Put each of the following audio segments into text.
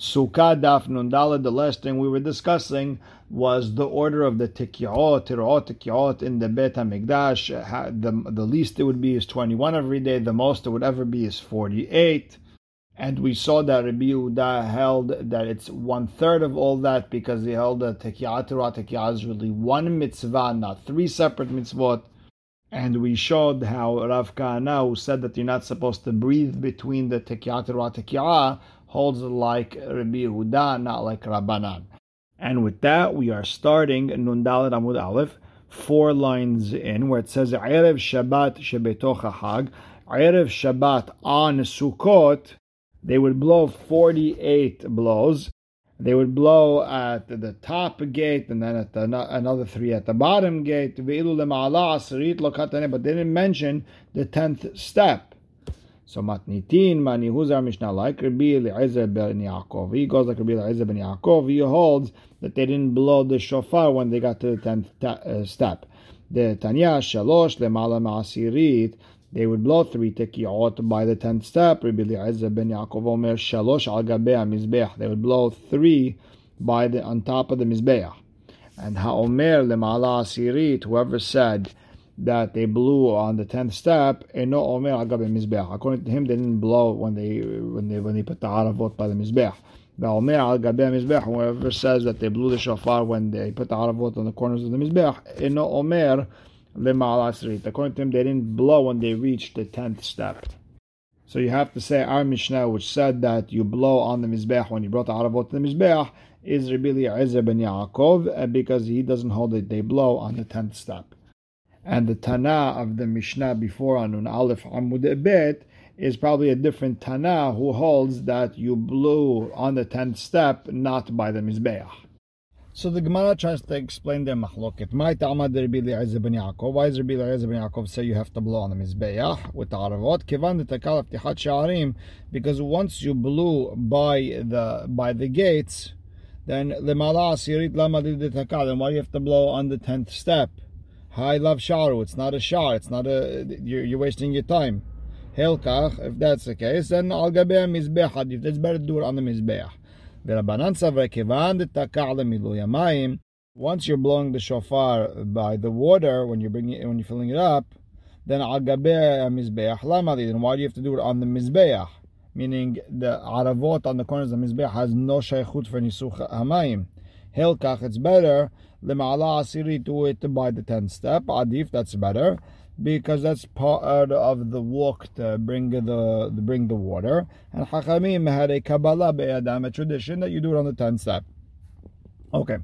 Sukkah Daf Nundala, the last thing we were discussing was the order of the tikyot, tirot, tikyot in the Bet HaMikdash. The, the least it would be is 21 every day, the most it would ever be is 48. And we saw that Rabbi Yehuda held that it's one third of all that because he held that tikyat, tirot, tikyat is really one mitzvah, not three separate mitzvot. And we showed how Rav Kahana, who said that you're not supposed to breathe between the tikyat, tirot, tikyat, holds like Rabbi Yehuda, not like Rabbanan. And with that, we are starting Nundal Amud Aleph, four lines in, where it says Erev Shabbat Shebetocha Hag, Erev Shabbat on Sukkot, they would blow 48 blows. They would blow at the top gate and then at the, another three at the bottom gate. But they didn't mention the tenth step. So matnitin mani who's our Mishnah like Rabbi Eliezer ben Yaakov. He goes like Rabbi Eliezer ben Yaakov. He holds that they didn't blow the shofar when they got to the tenth uh, step. The Tanya shalosh lemala ma'asirit. They would blow three tekiot by the tenth step. Rabbi Eliezer ben Yaakov omer shalosh al mizbeach. They would blow three by the on top of the mizbeach. And ha'omer lemala asirit. Whoever said that they blew on the tenth step, and no oh, omer mizbeach. According to him, they didn't blow when they when they when they put the aravot by the mizbeach. The omer oh, al mizbeach. Whoever says that they blew the shofar when they put the aravot on the corners of the mizbeach, no oh, omer lema'al According to him, they didn't blow when they reached the tenth step. So you have to say our Mishnah, which said that you blow on the mizbeach when you brought the aravot to the mizbeach, is Rabbi Eliezer ben Yaakov, eh, because he doesn't hold it. They blow on the tenth step. And the Tana of the Mishnah before Anun Aleph Amud Bet is probably a different Tana who holds that you blew on the tenth step, not by the Mizbeach. So the Gemara tries to explain the machloket. My ta'amad Rabbi Eliezer ben Yaakov. Why does Rabbi Eliezer ben Yaakov say you have to blow on the mizbeach with the aravot? Kivan detakal sha'arim. Because once you blew by the by the gates, then lemala asirit lama Then why do you have to blow on the tenth step? I love sharu. It's not a shar. It's not a. You're, you're wasting your time. Helkach. if that's the case, then al gabei mizbeh If That's better to do it on the mizbeh. Once you're blowing the shofar by the water when you're bringing it, when you're filling it up, then al gabei mizbeh lamali. Then why do you have to do it on the mizbeh? Meaning the aravot on the corners of the mizbeh has no shaykhut for nisuch amayim. Hilkach, it's better Lema'ala asiri do it by the tenth step. Adif, that's better because that's part of the walk to bring the, bring the water. And Hachamim had a Kabbalah be'adam, a tradition that you do it on the tenth step. Okay,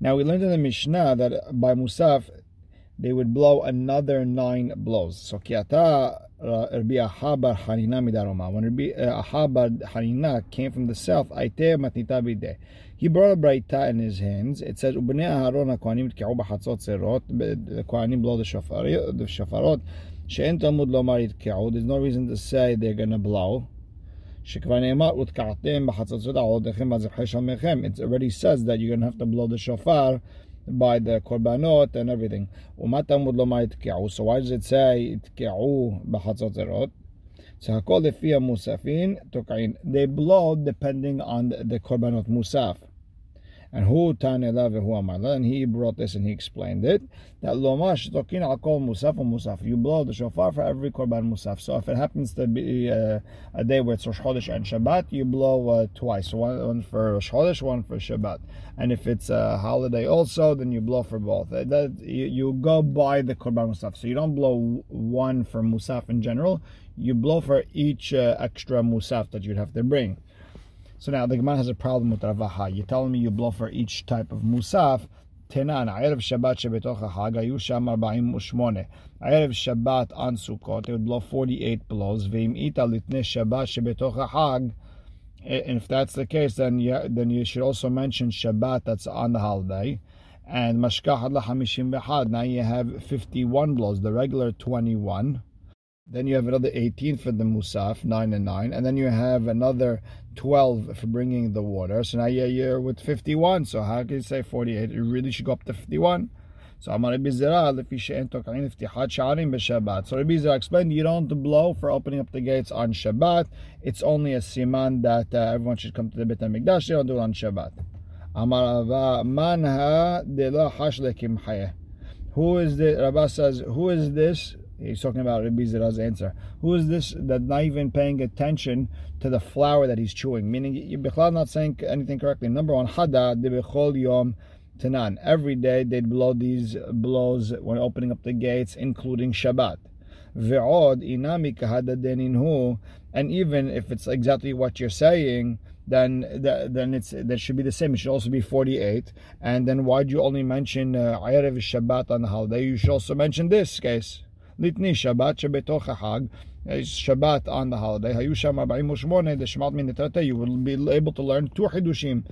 now we learned in the Mishnah that by Musaf they would blow another nine blows. So kiata uh, Rabbi Ahabar Hanina midaroma. When Rabbi uh, Ahabar Hanina came from the south, aite matnita bide. He brought a braita in his hands. It says, "Ubnei Aharon haKohanim tki'u b'chatzot zerot." The Kohanim blow the shofar, the shofarot. She'en Talmud lomar yitki'u. There's no reason to say they're gonna blow. שכבר נאמר, ותקעתם בחצוצות עודכם בזרחי שלמיכם. It already says that you're going to have to blow the shofar by the korbanot and everything. ומה תלמוד לומר יתקעו? So why does it say יתקעו בחצות זרות? So hakol lefia musafin tokain. They blow depending on the korbanot musaf. And who and he brought this and he explained it. That Lomash Tokin al kol Musaf Musaf. You blow the shofar for every Korban Musaf. So if it happens to be uh, a day where it's Rosh Chodesh and Shabbat, you blow uh, twice. One, one, for Rosh Chodesh, one for Shabbat. And if it's a holiday also, then you blow for both. Uh, that, you, you go by the Korban Musaf. So you don't blow one for Musaf in general. You blow for each uh, extra Musaf that you'd have to bring. So now the Gemara has a problem with Rav Acha. You're telling me you blow for each type of musaf. Tenan, Erev Shabbat shebetoch ha'chag, ayu arba'im u'shmone. Erev Shabbat on Sukkot, they would blow 48 blows. Ve'im ita litne Shabbat shebetoch ha'chag. And if that's the case, then you, then you should also mention Shabbat that's on the holiday. And Mashkah hamishim v'had. Now you have 51 blows, the regular 21. Then you have another 18 for the musaf, 9 and 9. And then you have another 12 for bringing the water. So now you're, with 51. So how can you say 48? You really should go up to 51. So Amar Rabbi Zera lefi she'en toka'in iftichat sha'arim b'Shabbat. So Rabbi Zera explained you don't blow for opening up the gates on Shabbat. It's only a siman that uh, everyone should come to the Beit HaMikdash. You don't do it on Shabbat. Amar Rava manha de lo hash lekimchayeh. Who is this? Rabba says, who is this? He's talking about Rabbi Zera's answer. Who is this that's not even paying attention to the flour that he's chewing? Meaning, you're not saying anything correctly. Number one, hada de bechol yom tanan. Every day they'd blow these blows when opening up the gates, including Shabbat. Ve'od inami kahada deninhu. And even if it's exactly what you're saying, then then it's that should be the same. It should also be 48. And then why do you only mention uh, Shabbat on the holiday? You should also mention this case. Litni Shabbat shebetoch hag. Shabbat on the holiday. Hayusham 48, the Shemot Min you will be able to learn two Hidushim.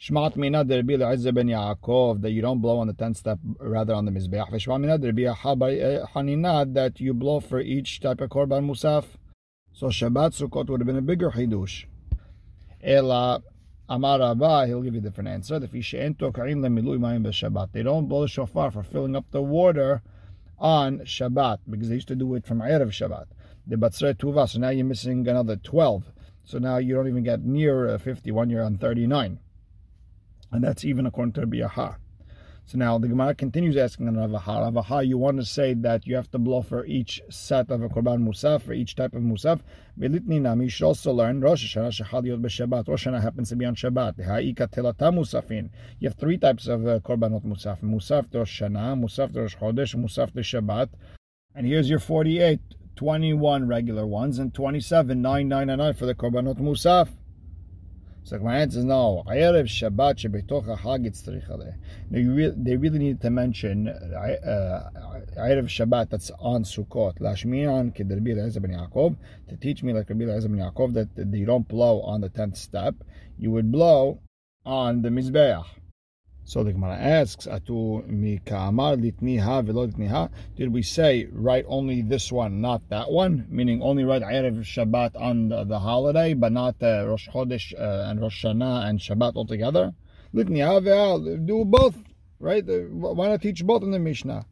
Shmat mina der Rabbi Eliezer ben Yaakov that you don't blow on the tenth step, rather on the mizbeach. V'shmat mina der Rabbi Hanina that you blow for each type of korban musaf. So Shabbat Sukkot would have been a bigger hidush. Ela Amar Rabba, he'll give you a different answer. They don't blow the shofar for filling up the water on Shabbat because they used to do it from Erev Shabbat. The Batzre Tuva, so now you're missing another 12. So now you don't even get near uh, 51, you're on 39. And that's even according to Rabbi Yaha. So now the Gemara continues asking on Rav Acha. You want to say that you have to blow for each set of a Korban Musaf, for each type of Musaf. Belitni Nami, you should also learn Rosh Hashanah Shechal B'Shabbat. Rosh Hashanah happens to be on Shabbat. Ha'ika Musafin. You have three types of uh, Korbanot Musaf. Musaf to Rosh Hashanah, Musaf to Rosh Chodesh, Musaf to Shabbat. And here's your 48, 21 regular ones, and 27, 9, 9, and 9 for the Korbanot Musaf. So my answer is no. Erev Shabbat shebetoch Hag itzrich They really need to mention uh, Erev Shabbat that's on Sukkot. Lashmian kid Rabbi Eliezer ben Yaakov to teach me like Rabbi Eliezer ben Yaakov that you don't blow on the tenth step. You would blow on the mizbeach. So the Gemara asks, "Atu mi ka'amar litniha velo litniha." Did we say write only this one, not that one? Meaning only write erev Shabbat on the, the holiday, but not uh, Rosh Chodesh uh, and Rosh Hashanah and Shabbat altogether. Litniha ve'al, do both, right? Why not teach both in the Mishnah?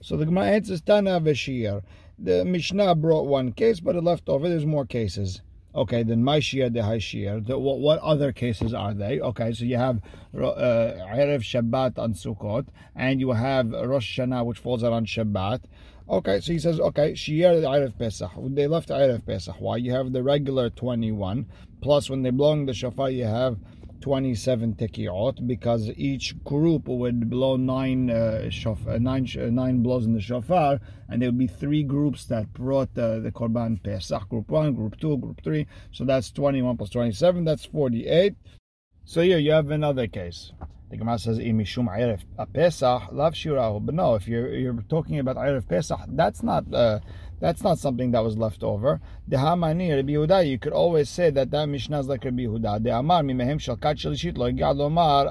So the Gemara answers, "Tana v'shir." The Mishnah brought one case, but it left over. There's more cases. Okay, then my shia de shia. What, what other cases are they? Okay, so you have uh, Erev Shabbat on Sukkot, and you have Rosh Hashanah, which falls out on Shabbat. Okay, so he says, okay, Shia Erev Pesach. They left Erev Pesach. Why? You have the regular 21, plus when they blow the shofar, you have 27 tekiot because each group would blow nine uh, shofar, nine, uh, nine blows in the shofar, and there would be three groups that brought uh, the korban pesach. Group one, group two, group three. So that's 21 plus 27. That's 48. So here you have another case. The Gemara says, "Imishum erev pesach lav shirahu." But no, if you're you're talking about erev pesach, that's not. Uh, that's not something that was left over. The Rabbi Yehuda, you could always say that that Mishnah is like Rabbi Yehuda. The Amar mimehem shel kat shelishit lo igad lomar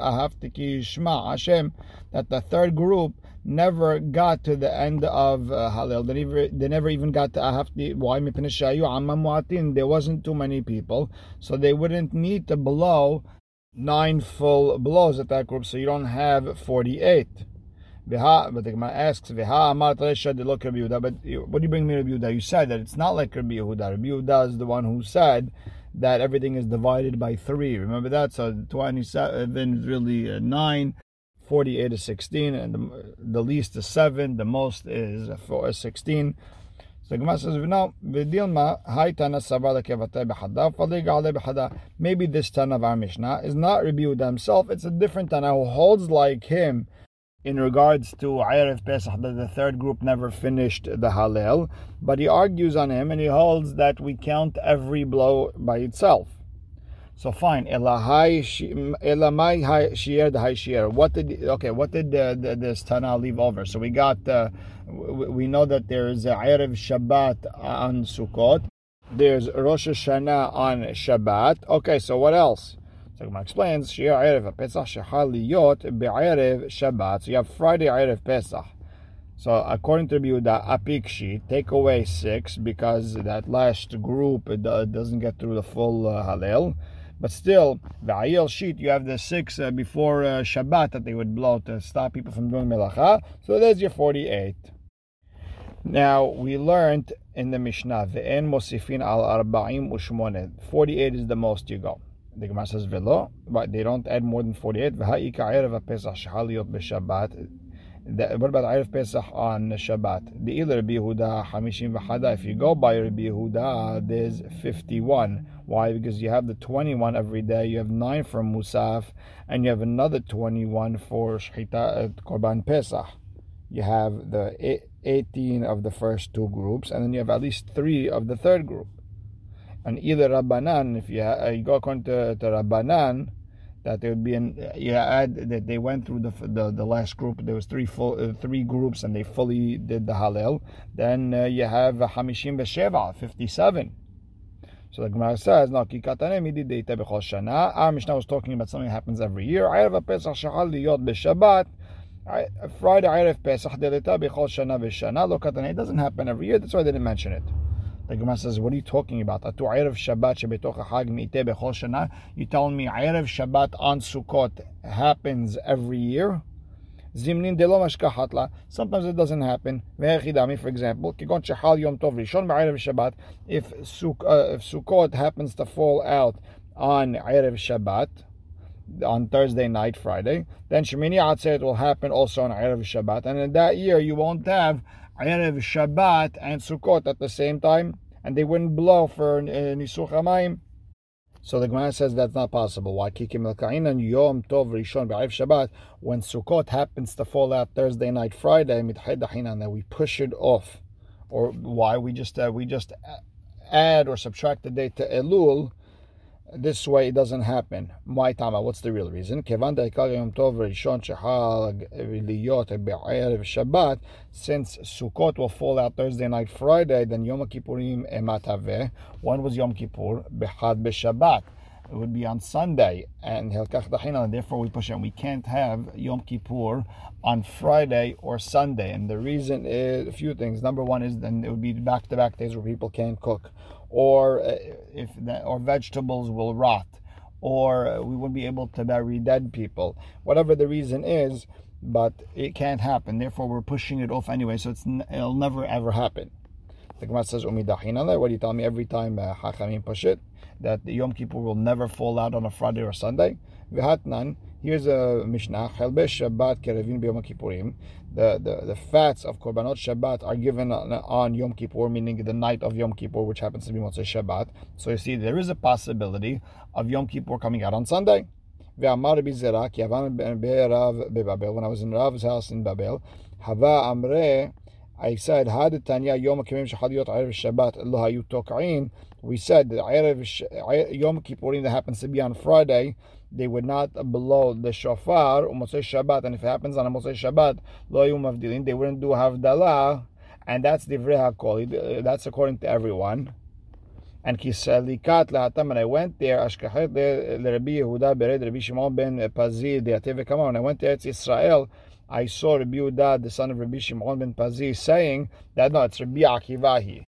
Hashem. That the third group never got to the end of uh, Halil. They never, they never even got to Ahavti. Why? There wasn't too many people, so they wouldn't need to blow nine full blows at that group, so you don't have 48. But the Gemara asks, But what do you bring me Rabbi Yehuda? You said that it's not like Rabbi Yehuda. Rabbi Yehuda is the one who said that everything is divided by three. Remember that? So 27 is really uh, 9, 48 is 16, and the, the least is 7, the most is 4, 16. So Gemara says, "No, v'dilma haytana savar lekevate b'chada, faligale b'chada." Maybe this Tana of our Mishnah is not Rabbi Yehuda himself; it's a different Tana who holds like him in regards to Erev Pesach that the third group never finished the Hallel, but he argues on him and he holds that we count every blow by itself. So fine, Elahai Elamai Shier the Shier. What did okay? What did the, the, this Tana leave over? So we got uh, we know that there's Erev Shabbat on Sukkot. There's Rosh Hashanah on Shabbat. Okay, so what else? So Gemara explains, Shia Pesach Shechaliyot Be'erev Shabbat. So you have Friday Erev Pesach. So according to Yehuda, Apikshi, take away six because that last group doesn't get through the full uh, Hallel. But still, the Va'ayil sheet, you have the six uh, before uh, Shabbat that they would blow to stop people from doing melacha. So there's your 48. Now, we learned in the Mishnah, Ve'en mosifin al arba'im ushmonet. 48 is the most you go. The Gemara says, Velo, but they don't add more than 48. V'ha'ika erev pesach shehal b'Shabbat what about Erev Pesach on Shabbat? The Ilir Rabbi Yehuda Hamishim V'Hada. If you go by Rabbi Yehuda, there's 51. Why? Because you have the 21 every day. You have nine for Musaf, and you have another 21 for Shchita uh, Korban Pesach. You have the 18 of the first two groups, and then you have at least three of the third group. And either Rabbanan, if you, uh, you go according to, to Rabbanan, that there would be an yeah add that they went through the the, the last group there was three full uh, three groups and they fully did the Hallel. Then uh, you have Hamishim Besheva 57 so the Gemara says no kikatane midi deita bechol shana. Our Mishnah was talking about something that happens every year. Erev Pesach shahal liyot b'Shabbat. Friday Erev Pesach delita bechol shana v'shana. Lo katane it doesn't happen every year that's why they didn't mention it the Gemara says, what are you talking about? You telling me Erev Shabbat on Sukkot happens every year? Zimnin. Sometimes it doesn't happen. For example. If, Suk, uh, if Sukkot happens to fall out on Erev Shabbat, on Thursday night, Friday, then Shemini Atzeret will happen also on Erev Shabbat. And in that year, you won't have Erev Shabbat and Sukkot at the same time, and they wouldn't blow for Nisuch Hamayim. So the Gemara says that's not possible. Why kikim el yom tov rishon b'arev Shabbat when Sukkot happens to fall out Thursday night, Friday that we push it off, or why we just uh, we just add or subtract the day to Elul this way it doesn't happen. My tama, what's the real reason? Since Sukkot will fall out Thursday night, Friday, then Yom Kippurim emataveh. One was Yom Kippur, behad b'Shabbat. It would be on Sunday, and therefore we push it. We can't have Yom Kippur on Friday or Sunday, and the reason is a few things. Number one is then it would be back-to-back days where people can't cook or uh, if or vegetables will rot, or uh, we wouldn't be able to bury dead people. Whatever the reason is, but it can't happen. Therefore, we're pushing it off anyway, so it's it'll never ever happen. The Gemara says, "Umidachinale." What do you tell me every time uh, Hachamim push it that the Yom Kippur will never fall out on a Friday or Sunday? V'hatnan. Here's a Mishnah. Chelbesh Shabbat kerevin b'Yom Kippurim the, the, the fats of Korbanot Shabbat are given on, on, Yom Kippur, meaning the night of Yom Kippur, which happens to be Motzei Shabbat. So you see, there is a possibility of Yom Kippur coming out on Sunday. When I was in Rav's house in Babel, Hava Amre, I said, Had Tanya Yom Kippur Shahadiyot Erev Shabbat Lo Hayu Tok'in. We said that Erev Yom Kippurim that happens to be on Friday they would not blow the shofar Motzei Shabbat, and if it happens on a Motzei Shabbat, lo mavdilin, they wouldn't do havdalah, and that's the hakol. Uh, that's according to everyone. And kisalikat lahatam, and I went there, ashkachet Rabbi Yehuda bered Rabbi Shimon ben Pazi the When I went to Eretz Israel, I saw Rabbi Yehuda, the son of Rabbi Shimon ben Pazi, saying that no, it's Rabbi Akivahi.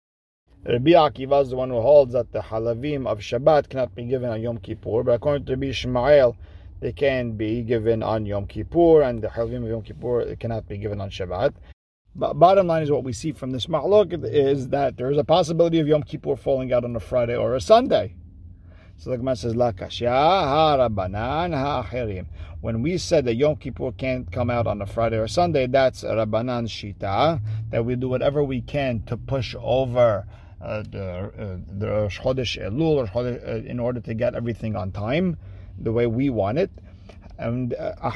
Rabbi Akiva is the one who holds that the halavim of Shabbat cannot be given on Yom Kippur, but according to Rabbi Ishmael, they can be given on Yom Kippur, and the halavim of Yom Kippur cannot be given on Shabbat. But bottom line is what we see from this mahlok is that there is a possibility of Yom Kippur falling out on a Friday or a Sunday. So the Gemara says, La kashya ha-rabbanan ha-achirim. When we said that Yom Kippur can't come out on a Friday or Sunday, that's Rabbanan Shita, that we do whatever we can to push over uh, the uh, the Rosh Chodesh Elul uh, in order to get everything on time, the way we want it. And uh,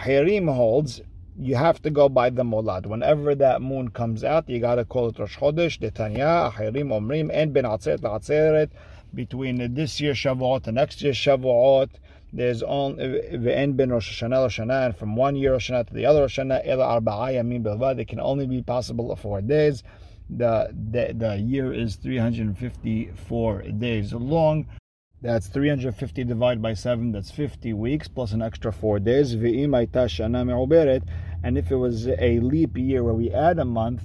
holds you have to go by the molad. Whenever that moon comes out, you gotta call it Rosh Chodesh, Detanya, Ahirim, Omrim, and Ben Atzeret, Atzeret. Between this year Shavuot and next year Shavuot, there's only ve'en ben Rosh Hashanah Rosh Hashanah, and from one year Rosh Hashanah to the other Rosh Hashanah, ela belvad. It can only be possible for four days the, the, the year is 354 days long. That's 350 divided by 7, that's 50 weeks plus an extra 4 days. And if it was a leap year where we add a month,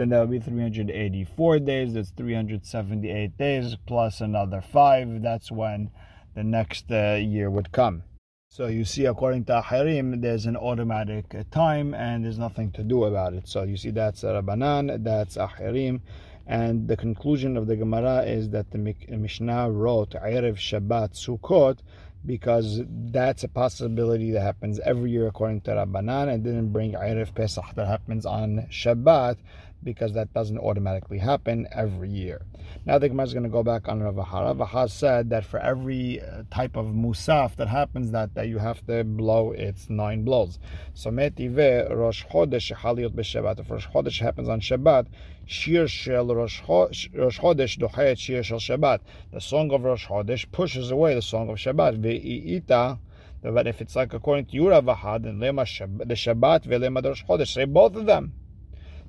then that would be 384 days. That's 378 days plus another 5. That's when the next uh, year would come. So you see, according to Ahirim, there's an automatic uh, time and there's nothing to do about it. So you see, that's Rabbanan, that's Ahirim. And the conclusion of the Gemara is that the Mishnah wrote Erev Shabbat Sukkot because that's a possibility that happens every year according to Rabbanan and didn't bring Erev Pesach that happens on Shabbat because that doesn't automatically happen every year. Now the Gemara is going to go back on Rav Acha. Rav Acha said that for every uh, type of musaf that happens, that, that you have to blow its nine blows. So metive Rosh Chodesh Haliyot b'Shabbat. If Rosh Chodesh happens on Shabbat, Shir Shel Rosh Chodesh Dochet Shir Shel Shabbat. The song of Rosh Chodesh pushes away the song of Shabbat. Ve'ita. But if it's like according to Yura Vahad, then Lema the Shabbat ve'lema Rosh Chodesh, say both of them.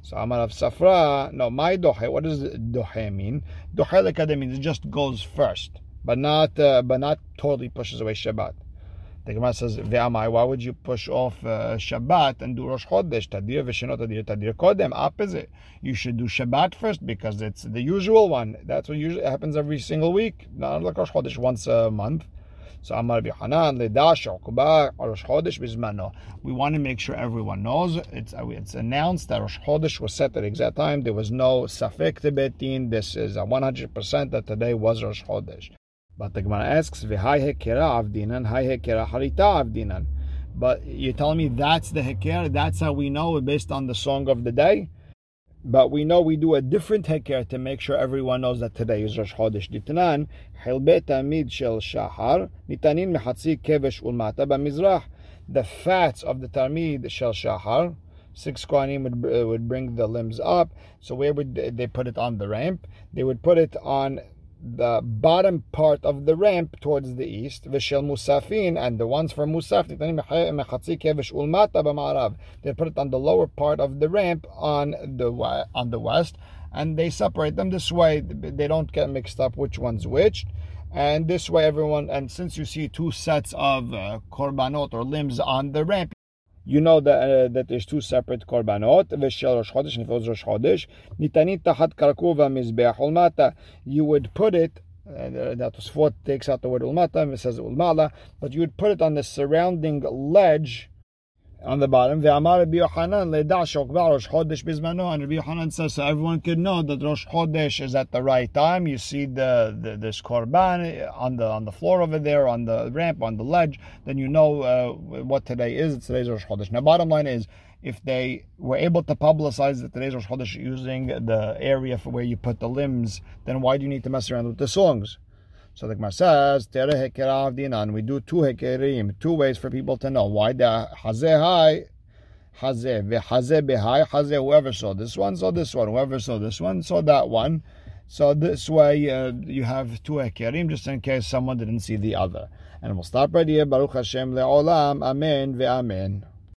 So Amar of Safra, no, my dohe. What does dohe mean? Dohe lekadeh means it just goes first, but not uh, but not totally pushes away Shabbat. The Gemara says, "Ve'amai, why would you push off uh, Shabbat and do Rosh Chodesh? Tadir v'shenot tadir tadir kodem. Opposite. You should do Shabbat first because it's the usual one. That's what usually happens every single week. Not like Rosh Chodesh once a month. So Amar Bihanan Ledash Rosh Chodesh Bizmano. We want to make sure everyone knows. It's uh, it's announced that Rosh Chodesh was set at the exact time. There was no safek tebetin. This is a 100% that today was Rosh Chodesh. But the Gemara asks, "V'hai avdinan, hai harita avdinan." But you're telling me that's the heker. That's how we know based on the song of the day. But we know we do a different heker to make sure everyone knows that today is Rosh Chodesh Ditnan. Hilbet Shel Shahar Nitanin Kevesh Ulmata B'Mizrach. The fats of the Talmid Shel Shahar, six Kohanim would, uh, would bring the limbs up. So where would they put it on the ramp? They would put it on the bottom part of the ramp towards the east, v'shel musafin, and the ones for musaf, they put it on the lower part of the ramp on the on the west, and they separate them this way. They don't get mixed up which one's which. And this way, everyone, and since you see two sets of uh, korbanot or limbs on the ramp, you know that uh, that there's two separate korbanot v'shel rosh chodesh and if rosh chodesh. Nitanit tachat karkuva mizbeach ulmata. You would put it uh, that was what takes out the word ulmata and it says ulmala but you would put it on the surrounding ledge on the bottom. Ve'amar Rabbi Yochanan leda shokba Rosh Chodesh bizmano. And Rabbi Yochanan says so everyone could know that Rosh Chodesh is at the right time. You see the, the this korban on the on the floor over there, on the ramp, on the ledge. Then you know uh, what today is. It's today's Rosh Chodesh. Now, bottom line is. If they were able to publicize that today's Rosh Chodesh using the area for where you put the limbs, then why do you need to mess around with the songs? So the Gemara says, Tere hekerav dinan. We do two hekerim, two ways for people to know why the hazeh hazeh vehazeh behai hazeh. Whoever saw this one saw this one. Whoever saw this one saw that one. So this way uh, you have two hekerim just in case someone didn't see the other. And we'll stop right here. Baruch Hashem le'olam. Amen ve'amen.